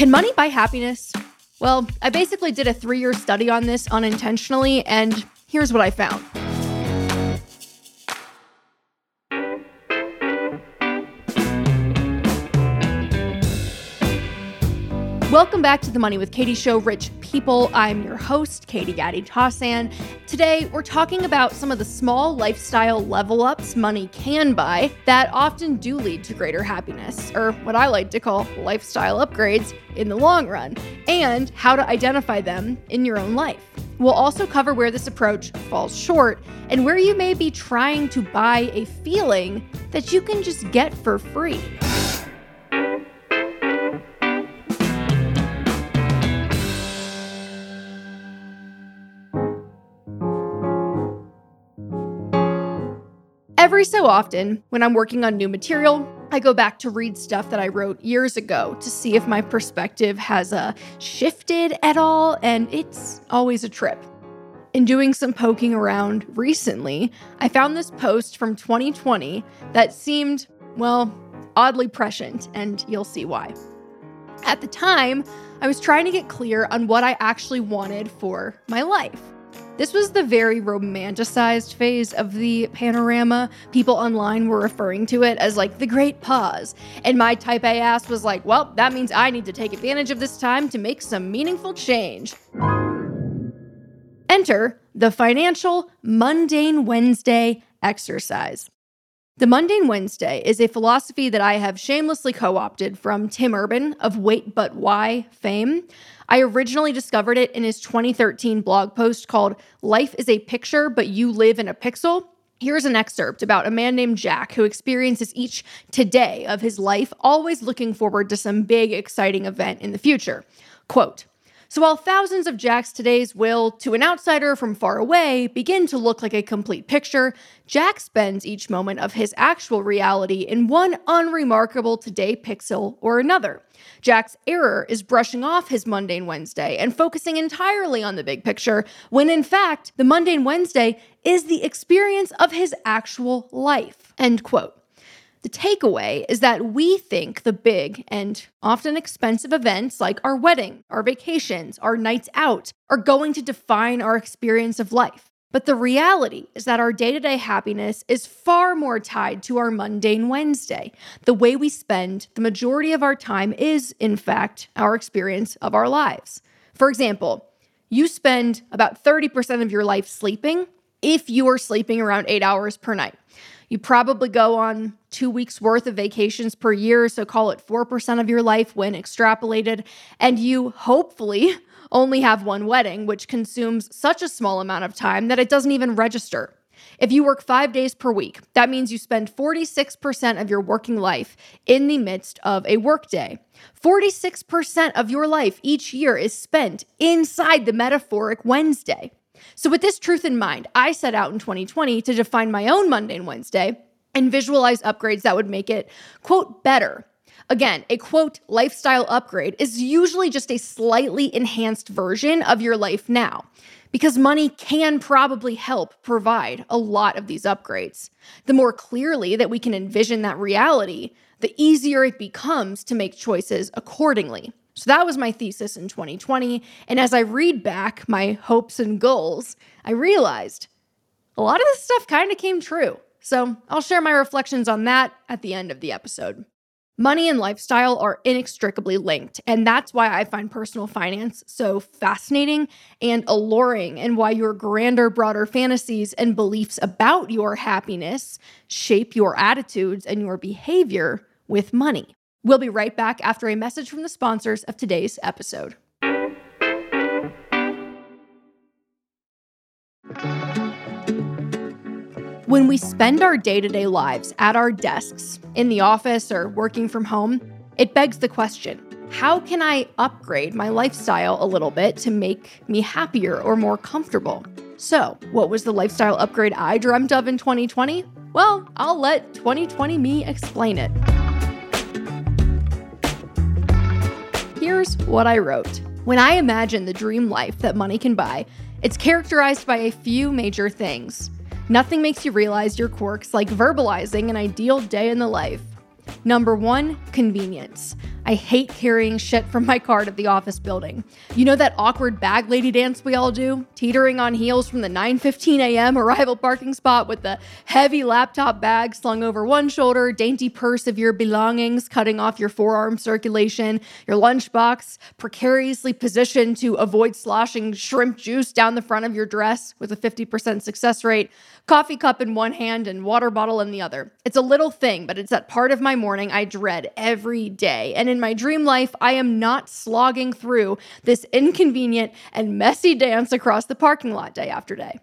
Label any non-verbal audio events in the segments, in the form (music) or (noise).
Can money buy happiness? Well, I basically did a three year study on this unintentionally, and here's what I found. Welcome back to the Money with Katie show, Rich People. I'm your host, Katie Gatti Tassan. Today, we're talking about some of the small lifestyle level ups money can buy that often do lead to greater happiness, or what I like to call lifestyle upgrades in the long run, and how to identify them in your own life. We'll also cover where this approach falls short and where you may be trying to buy a feeling that you can just get for free. Every so often, when I'm working on new material, I go back to read stuff that I wrote years ago to see if my perspective has uh, shifted at all, and it's always a trip. In doing some poking around recently, I found this post from 2020 that seemed, well, oddly prescient, and you'll see why. At the time, I was trying to get clear on what I actually wanted for my life. This was the very romanticized phase of the panorama. People online were referring to it as like the great pause. And my type A ass was like, well, that means I need to take advantage of this time to make some meaningful change. Enter the financial mundane Wednesday exercise. The Mundane Wednesday is a philosophy that I have shamelessly co opted from Tim Urban of Wait But Why fame. I originally discovered it in his 2013 blog post called Life is a Picture, but You Live in a Pixel. Here's an excerpt about a man named Jack who experiences each today of his life, always looking forward to some big, exciting event in the future. Quote, so while thousands of Jack's todays will, to an outsider from far away, begin to look like a complete picture, Jack spends each moment of his actual reality in one unremarkable today pixel or another. Jack's error is brushing off his mundane Wednesday and focusing entirely on the big picture, when in fact, the mundane Wednesday is the experience of his actual life. End quote. The takeaway is that we think the big and often expensive events like our wedding, our vacations, our nights out are going to define our experience of life. But the reality is that our day to day happiness is far more tied to our mundane Wednesday. The way we spend the majority of our time is, in fact, our experience of our lives. For example, you spend about 30% of your life sleeping if you are sleeping around eight hours per night. You probably go on two weeks worth of vacations per year, so call it 4% of your life when extrapolated. And you hopefully (laughs) only have one wedding, which consumes such a small amount of time that it doesn't even register. If you work five days per week, that means you spend 46% of your working life in the midst of a workday. 46% of your life each year is spent inside the metaphoric Wednesday. So, with this truth in mind, I set out in 2020 to define my own mundane Wednesday and visualize upgrades that would make it, quote, better. Again, a quote, lifestyle upgrade is usually just a slightly enhanced version of your life now, because money can probably help provide a lot of these upgrades. The more clearly that we can envision that reality, the easier it becomes to make choices accordingly. So that was my thesis in 2020. And as I read back my hopes and goals, I realized a lot of this stuff kind of came true. So I'll share my reflections on that at the end of the episode. Money and lifestyle are inextricably linked, and that's why I find personal finance so fascinating and alluring, and why your grander, broader fantasies and beliefs about your happiness shape your attitudes and your behavior with money. We'll be right back after a message from the sponsors of today's episode. When we spend our day to day lives at our desks, in the office, or working from home, it begs the question how can I upgrade my lifestyle a little bit to make me happier or more comfortable? So, what was the lifestyle upgrade I dreamt of in 2020? Well, I'll let 2020 me explain it. Here's what I wrote. When I imagine the dream life that money can buy, it's characterized by a few major things. Nothing makes you realize your quirks like verbalizing an ideal day in the life. Number one, convenience. I hate carrying shit from my car to the office building. You know that awkward bag lady dance we all do? Teetering on heels from the 9:15 a.m. arrival parking spot with the heavy laptop bag slung over one shoulder, dainty purse of your belongings cutting off your forearm circulation, your lunchbox precariously positioned to avoid sloshing shrimp juice down the front of your dress with a 50% success rate, coffee cup in one hand and water bottle in the other. It's a little thing, but it's that part of my morning I dread every day. And in my dream life, I am not slogging through this inconvenient and messy dance across the parking lot day after day.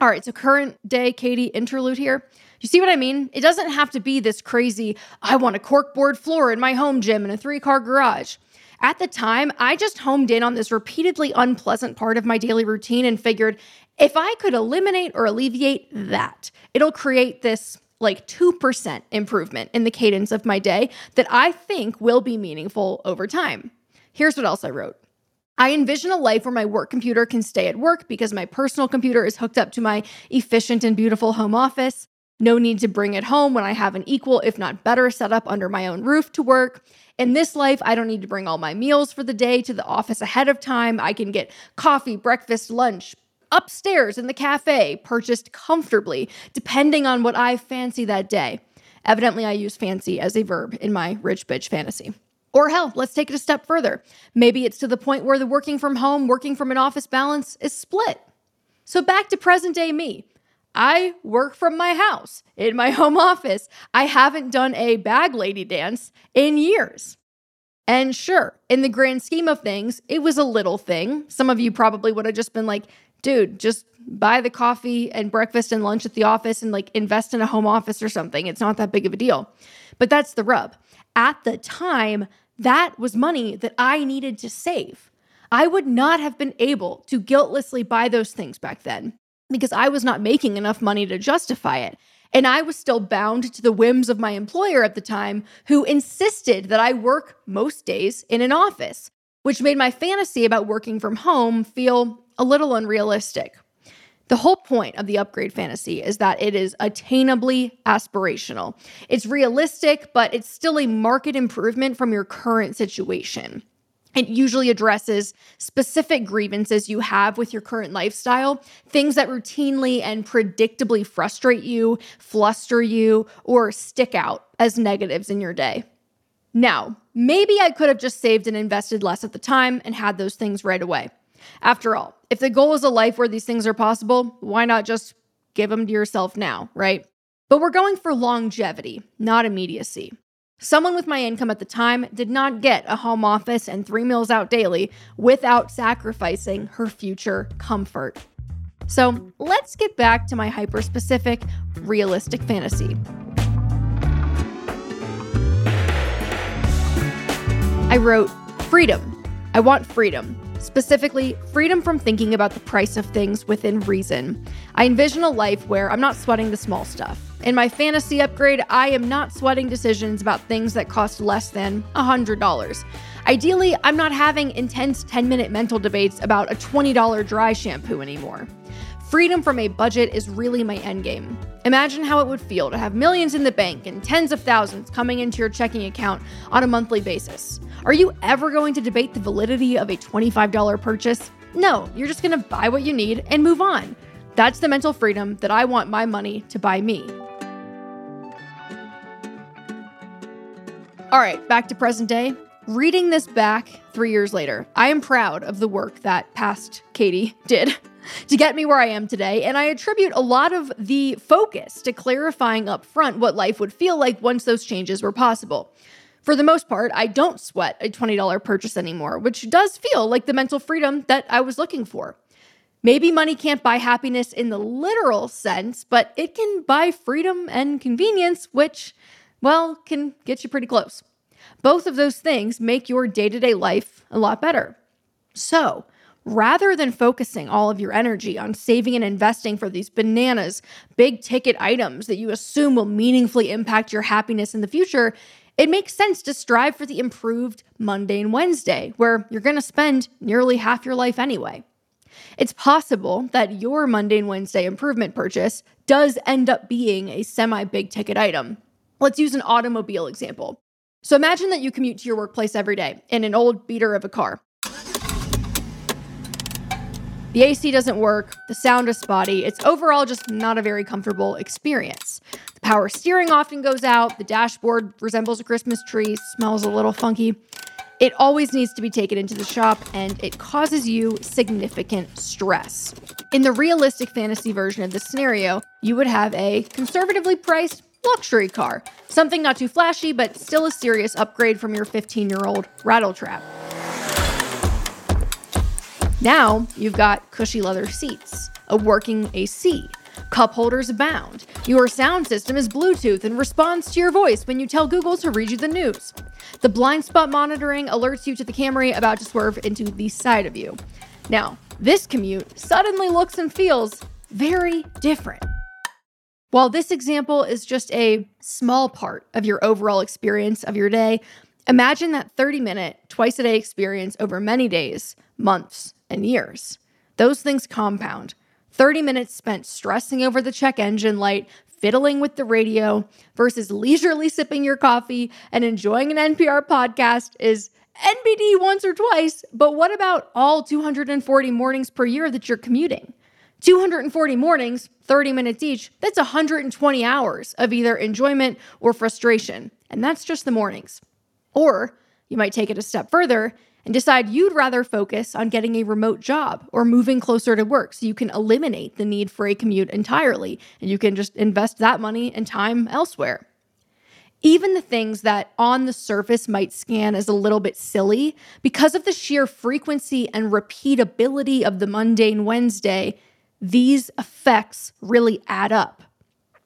All right, so current day Katie interlude here. You see what I mean? It doesn't have to be this crazy, I want a corkboard floor in my home gym and a three car garage. At the time, I just homed in on this repeatedly unpleasant part of my daily routine and figured if I could eliminate or alleviate that, it'll create this like 2% improvement in the cadence of my day that I think will be meaningful over time. Here's what else I wrote. I envision a life where my work computer can stay at work because my personal computer is hooked up to my efficient and beautiful home office. No need to bring it home when I have an equal, if not better, setup under my own roof to work. In this life, I don't need to bring all my meals for the day to the office ahead of time. I can get coffee, breakfast, lunch, upstairs in the cafe, purchased comfortably, depending on what I fancy that day. Evidently, I use fancy as a verb in my rich bitch fantasy. Or hell, let's take it a step further. Maybe it's to the point where the working from home, working from an office balance is split. So back to present day me. I work from my house in my (laughs) home office. I haven't done a bag lady dance in years. And sure, in the grand scheme of things, it was a little thing. Some of you probably would have just been like, dude, just buy the coffee and breakfast and lunch at the office and like invest in a home office or something. It's not that big of a deal. But that's the rub. At the time, that was money that I needed to save. I would not have been able to guiltlessly buy those things back then because I was not making enough money to justify it. And I was still bound to the whims of my employer at the time, who insisted that I work most days in an office, which made my fantasy about working from home feel a little unrealistic. The whole point of the upgrade fantasy is that it is attainably aspirational. It's realistic, but it's still a market improvement from your current situation. It usually addresses specific grievances you have with your current lifestyle, things that routinely and predictably frustrate you, fluster you, or stick out as negatives in your day. Now, maybe I could have just saved and invested less at the time and had those things right away. After all, if the goal is a life where these things are possible, why not just give them to yourself now, right? But we're going for longevity, not immediacy. Someone with my income at the time did not get a home office and three meals out daily without sacrificing her future comfort. So let's get back to my hyper specific, realistic fantasy. I wrote freedom. I want freedom. Specifically, freedom from thinking about the price of things within reason. I envision a life where I'm not sweating the small stuff. In my fantasy upgrade, I am not sweating decisions about things that cost less than $100. Ideally, I'm not having intense 10 minute mental debates about a $20 dry shampoo anymore. Freedom from a budget is really my endgame. Imagine how it would feel to have millions in the bank and tens of thousands coming into your checking account on a monthly basis. Are you ever going to debate the validity of a $25 purchase? No, you're just going to buy what you need and move on. That's the mental freedom that I want my money to buy me. All right, back to present day. Reading this back three years later, I am proud of the work that past Katie did to get me where I am today, and I attribute a lot of the focus to clarifying up front what life would feel like once those changes were possible. For the most part, I don't sweat a $20 purchase anymore, which does feel like the mental freedom that I was looking for. Maybe money can't buy happiness in the literal sense, but it can buy freedom and convenience, which, well, can get you pretty close. Both of those things make your day to day life a lot better. So, rather than focusing all of your energy on saving and investing for these bananas, big ticket items that you assume will meaningfully impact your happiness in the future, it makes sense to strive for the improved mundane Wednesday, where you're going to spend nearly half your life anyway. It's possible that your mundane Wednesday improvement purchase does end up being a semi big ticket item. Let's use an automobile example. So imagine that you commute to your workplace every day in an old beater of a car. The AC doesn't work, the sound is spotty, it's overall just not a very comfortable experience. The power steering often goes out, the dashboard resembles a Christmas tree, smells a little funky. It always needs to be taken into the shop and it causes you significant stress. In the realistic fantasy version of this scenario, you would have a conservatively priced luxury car, something not too flashy, but still a serious upgrade from your 15 year old rattletrap. Now you've got cushy leather seats, a working AC, cup holders abound. Your sound system is Bluetooth and responds to your voice when you tell Google to read you the news. The blind spot monitoring alerts you to the Camry about to swerve into the side of you. Now, this commute suddenly looks and feels very different. While this example is just a small part of your overall experience of your day, imagine that 30 minute, twice a day experience over many days, months, and years. Those things compound. 30 minutes spent stressing over the check engine light, fiddling with the radio, versus leisurely sipping your coffee and enjoying an NPR podcast is NBD once or twice. But what about all 240 mornings per year that you're commuting? 240 mornings, 30 minutes each, that's 120 hours of either enjoyment or frustration. And that's just the mornings. Or you might take it a step further and decide you'd rather focus on getting a remote job or moving closer to work so you can eliminate the need for a commute entirely and you can just invest that money and time elsewhere. Even the things that on the surface might scan as a little bit silly, because of the sheer frequency and repeatability of the mundane Wednesday, these effects really add up.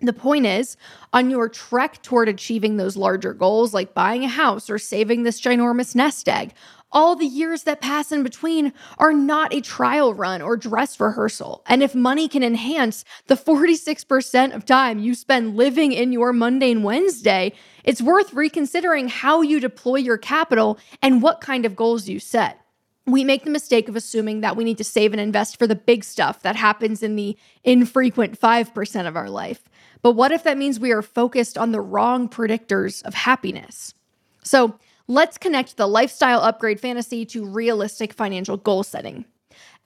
The point is, on your trek toward achieving those larger goals, like buying a house or saving this ginormous nest egg, all the years that pass in between are not a trial run or dress rehearsal. And if money can enhance the 46% of time you spend living in your mundane Wednesday, it's worth reconsidering how you deploy your capital and what kind of goals you set. We make the mistake of assuming that we need to save and invest for the big stuff that happens in the infrequent 5% of our life. But what if that means we are focused on the wrong predictors of happiness? So, Let's connect the lifestyle upgrade fantasy to realistic financial goal setting.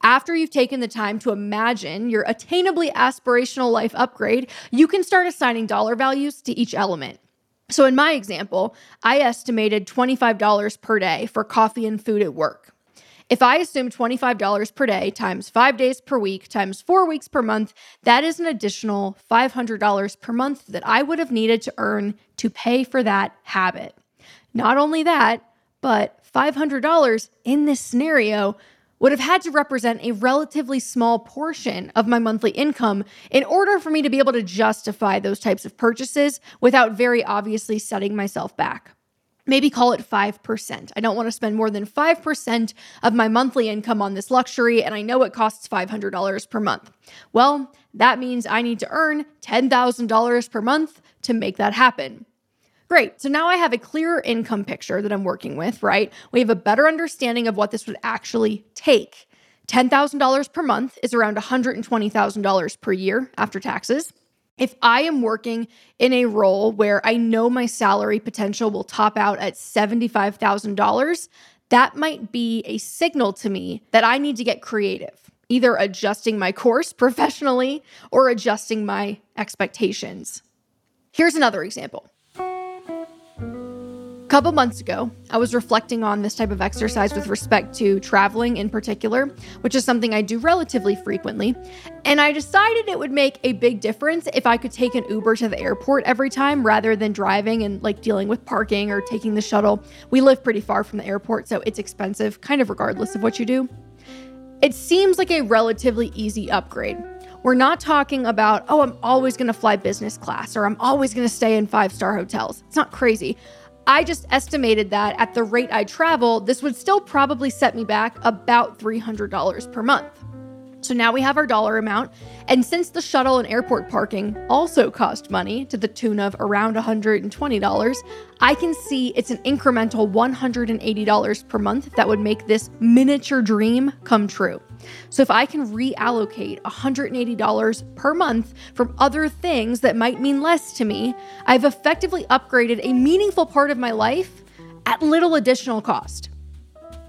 After you've taken the time to imagine your attainably aspirational life upgrade, you can start assigning dollar values to each element. So, in my example, I estimated $25 per day for coffee and food at work. If I assume $25 per day times five days per week times four weeks per month, that is an additional $500 per month that I would have needed to earn to pay for that habit. Not only that, but $500 in this scenario would have had to represent a relatively small portion of my monthly income in order for me to be able to justify those types of purchases without very obviously setting myself back. Maybe call it 5%. I don't want to spend more than 5% of my monthly income on this luxury, and I know it costs $500 per month. Well, that means I need to earn $10,000 per month to make that happen. Great. So now I have a clearer income picture that I'm working with, right? We have a better understanding of what this would actually take. $10,000 per month is around $120,000 per year after taxes. If I am working in a role where I know my salary potential will top out at $75,000, that might be a signal to me that I need to get creative, either adjusting my course (laughs) professionally or adjusting my expectations. Here's another example couple months ago, I was reflecting on this type of exercise with respect to traveling in particular, which is something I do relatively frequently. And I decided it would make a big difference if I could take an Uber to the airport every time rather than driving and like dealing with parking or taking the shuttle. We live pretty far from the airport, so it's expensive, kind of regardless of what you do. It seems like a relatively easy upgrade. We're not talking about, oh, I'm always to fly business class or I'm always to stay in five star hotels. It's not crazy. I just estimated that at the rate I travel, this would still probably set me back about $300 per month. So now we have our dollar amount. And since the shuttle and airport parking also cost money to the tune of around $120, I can see it's an incremental $180 per month that would make this miniature dream come true. So if I can reallocate $180 per month from other things that might mean less to me, I've effectively upgraded a meaningful part of my life at little additional cost.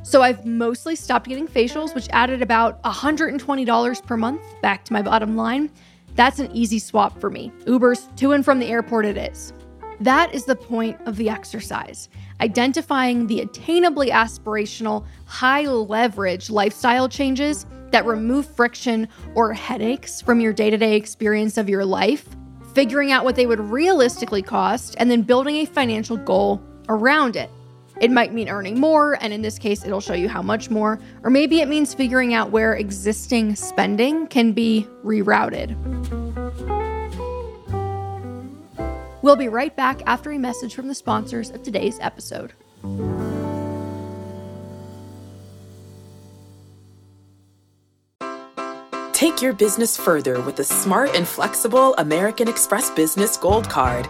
So I've mostly stopped getting facials, which added about $120 per month back to my bottom line. That's an easy swap for me. Uber's to and from the airport, it is. That is the point of the exercise identifying the attainably aspirational, high leverage lifestyle changes that remove friction or headaches from your day to day experience of your life, figuring out what they would realistically cost, and then building a financial goal around it. It might mean earning more, and in this case, it'll show you how much more. Or maybe it means figuring out where existing spending can be rerouted. We'll be right back after a message from the sponsors of today's episode. Take your business further with the smart and flexible American Express Business Gold Card.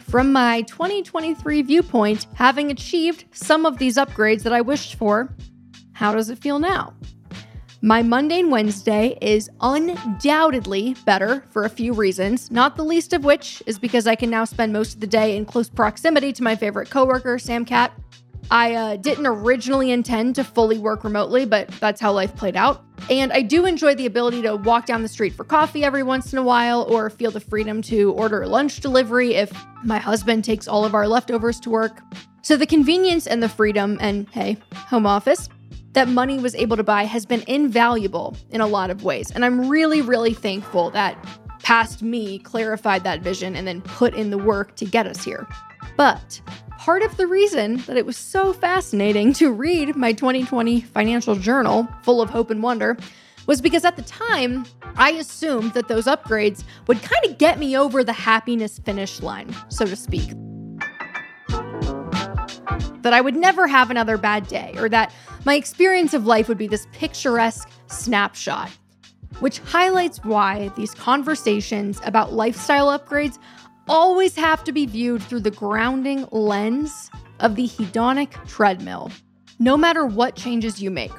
from my 2023 viewpoint, having achieved some of these upgrades that I wished for, how does it feel now? My mundane Wednesday is undoubtedly better for a few reasons, not the least of which is because I can now spend most of the day in close proximity to my favorite coworker, Sam Cat. I uh, didn't originally intend to fully work remotely, but that's how life played out. And I do enjoy the ability to walk down the street for coffee every once in a while or feel the freedom to order lunch delivery if my husband takes all of our leftovers to work. So, the convenience and the freedom, and hey, home office, that money was able to buy has been invaluable in a lot of ways. And I'm really, really thankful that past me clarified that vision and then put in the work to get us here. But part of the reason that it was so fascinating to read my 2020 financial journal full of hope and wonder was because at the time, I assumed that those upgrades would kind of get me over the happiness finish line, so to speak. That I would never have another bad day, or that my experience of life would be this picturesque snapshot, which highlights why these conversations about lifestyle upgrades always have to be viewed through the grounding lens of the hedonic treadmill. No matter what changes you make,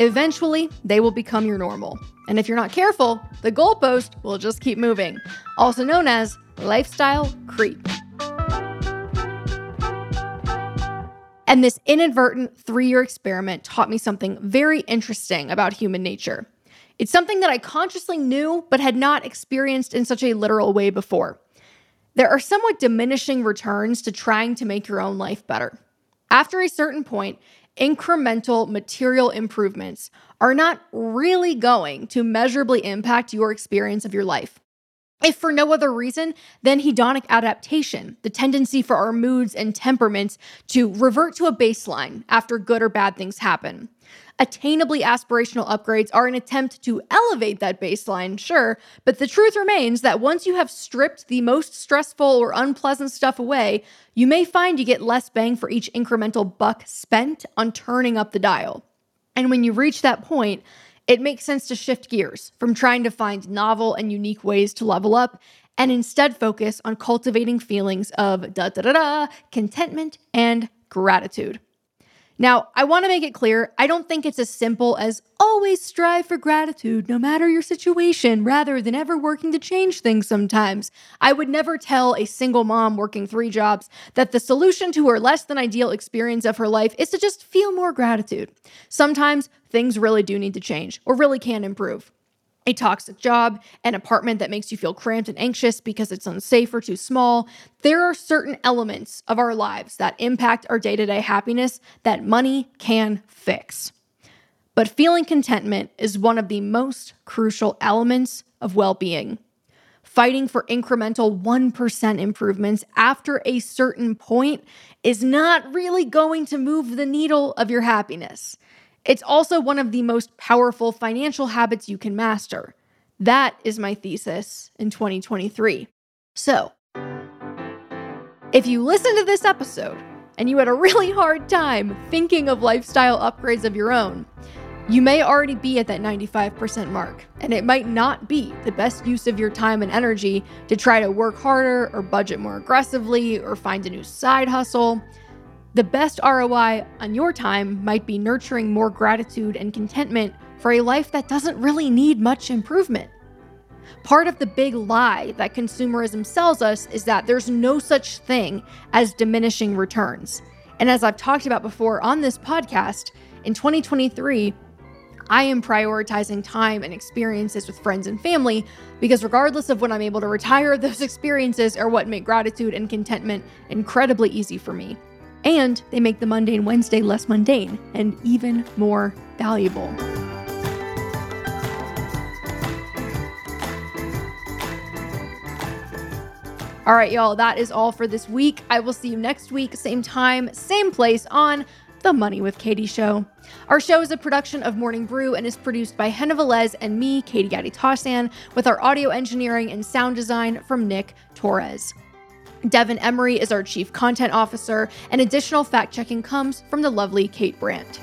eventually they will become your normal. And if you're not careful, the goalpost will just keep moving, also known as lifestyle creep. And this inadvertent three year experiment taught me something very interesting about human nature. It's something that I consciously knew but had not experienced in such a literal way before. There are somewhat diminishing returns to trying to make your own life better. After a certain point, incremental material improvements are not really going to measurably impact your experience of your life. If for no other reason than hedonic adaptation, the tendency for our moods and temperaments to revert to a baseline after good or bad things happen. Attainably aspirational upgrades are an attempt to elevate that baseline, sure, but the truth remains that once you have stripped the most stressful or unpleasant stuff away, you may find you get less bang for each incremental buck spent on turning up the dial. And when you reach that point, it makes sense to shift gears from trying to find novel and unique ways to level up and instead focus on cultivating feelings of da da da da, contentment, and gratitude. Now, I want to make it clear I don't think it's as simple as always strive for gratitude no matter your situation, rather than ever working to change things sometimes. I would never tell a single mom working three jobs that the solution to her less than ideal experience of her life is to just feel more gratitude. Sometimes things really do need to change or really can improve a toxic job, an apartment that makes you feel cramped and anxious because it's unsafe or too small. There are certain elements of our lives that impact our day to day happiness that money can fix. But feeling contentment is one of the most crucial elements of well being. Fighting for incremental 1% improvements after a certain point is not really going to move the needle of your happiness. It's also one of the most powerful financial habits you can master. That is my thesis in 2023. So, if you listen to this episode and you had a really hard time thinking of lifestyle upgrades of your own, you may already be at that 95% mark, and it might not be the best use of your time and energy to try to work harder or budget more aggressively or find a new side hustle. The best ROI on your time might be nurturing more gratitude and contentment for a life that doesn't really need much improvement. Part of the big lie that consumerism sells us is that there's no such thing as diminishing returns. And as I've talked about before on this podcast, in 2023, I am prioritizing time and experiences with friends and family because, regardless of when I'm able to retire, those (laughs) experiences are what make gratitude and contentment incredibly easy for me. And they make the mundane Wednesday less mundane and even more valuable. All right, y'all, that is all for this week. I will see you next week, same time, same place on The Money with Katie show. Our show is a production of Morning Brew and is produced by Henna Velez and me, Katie Gatti Tassan, with our audio engineering and sound design from Nick Torres. Devin Emery is our Chief Content Officer, and additional fact checking comes from the lovely Kate Brandt.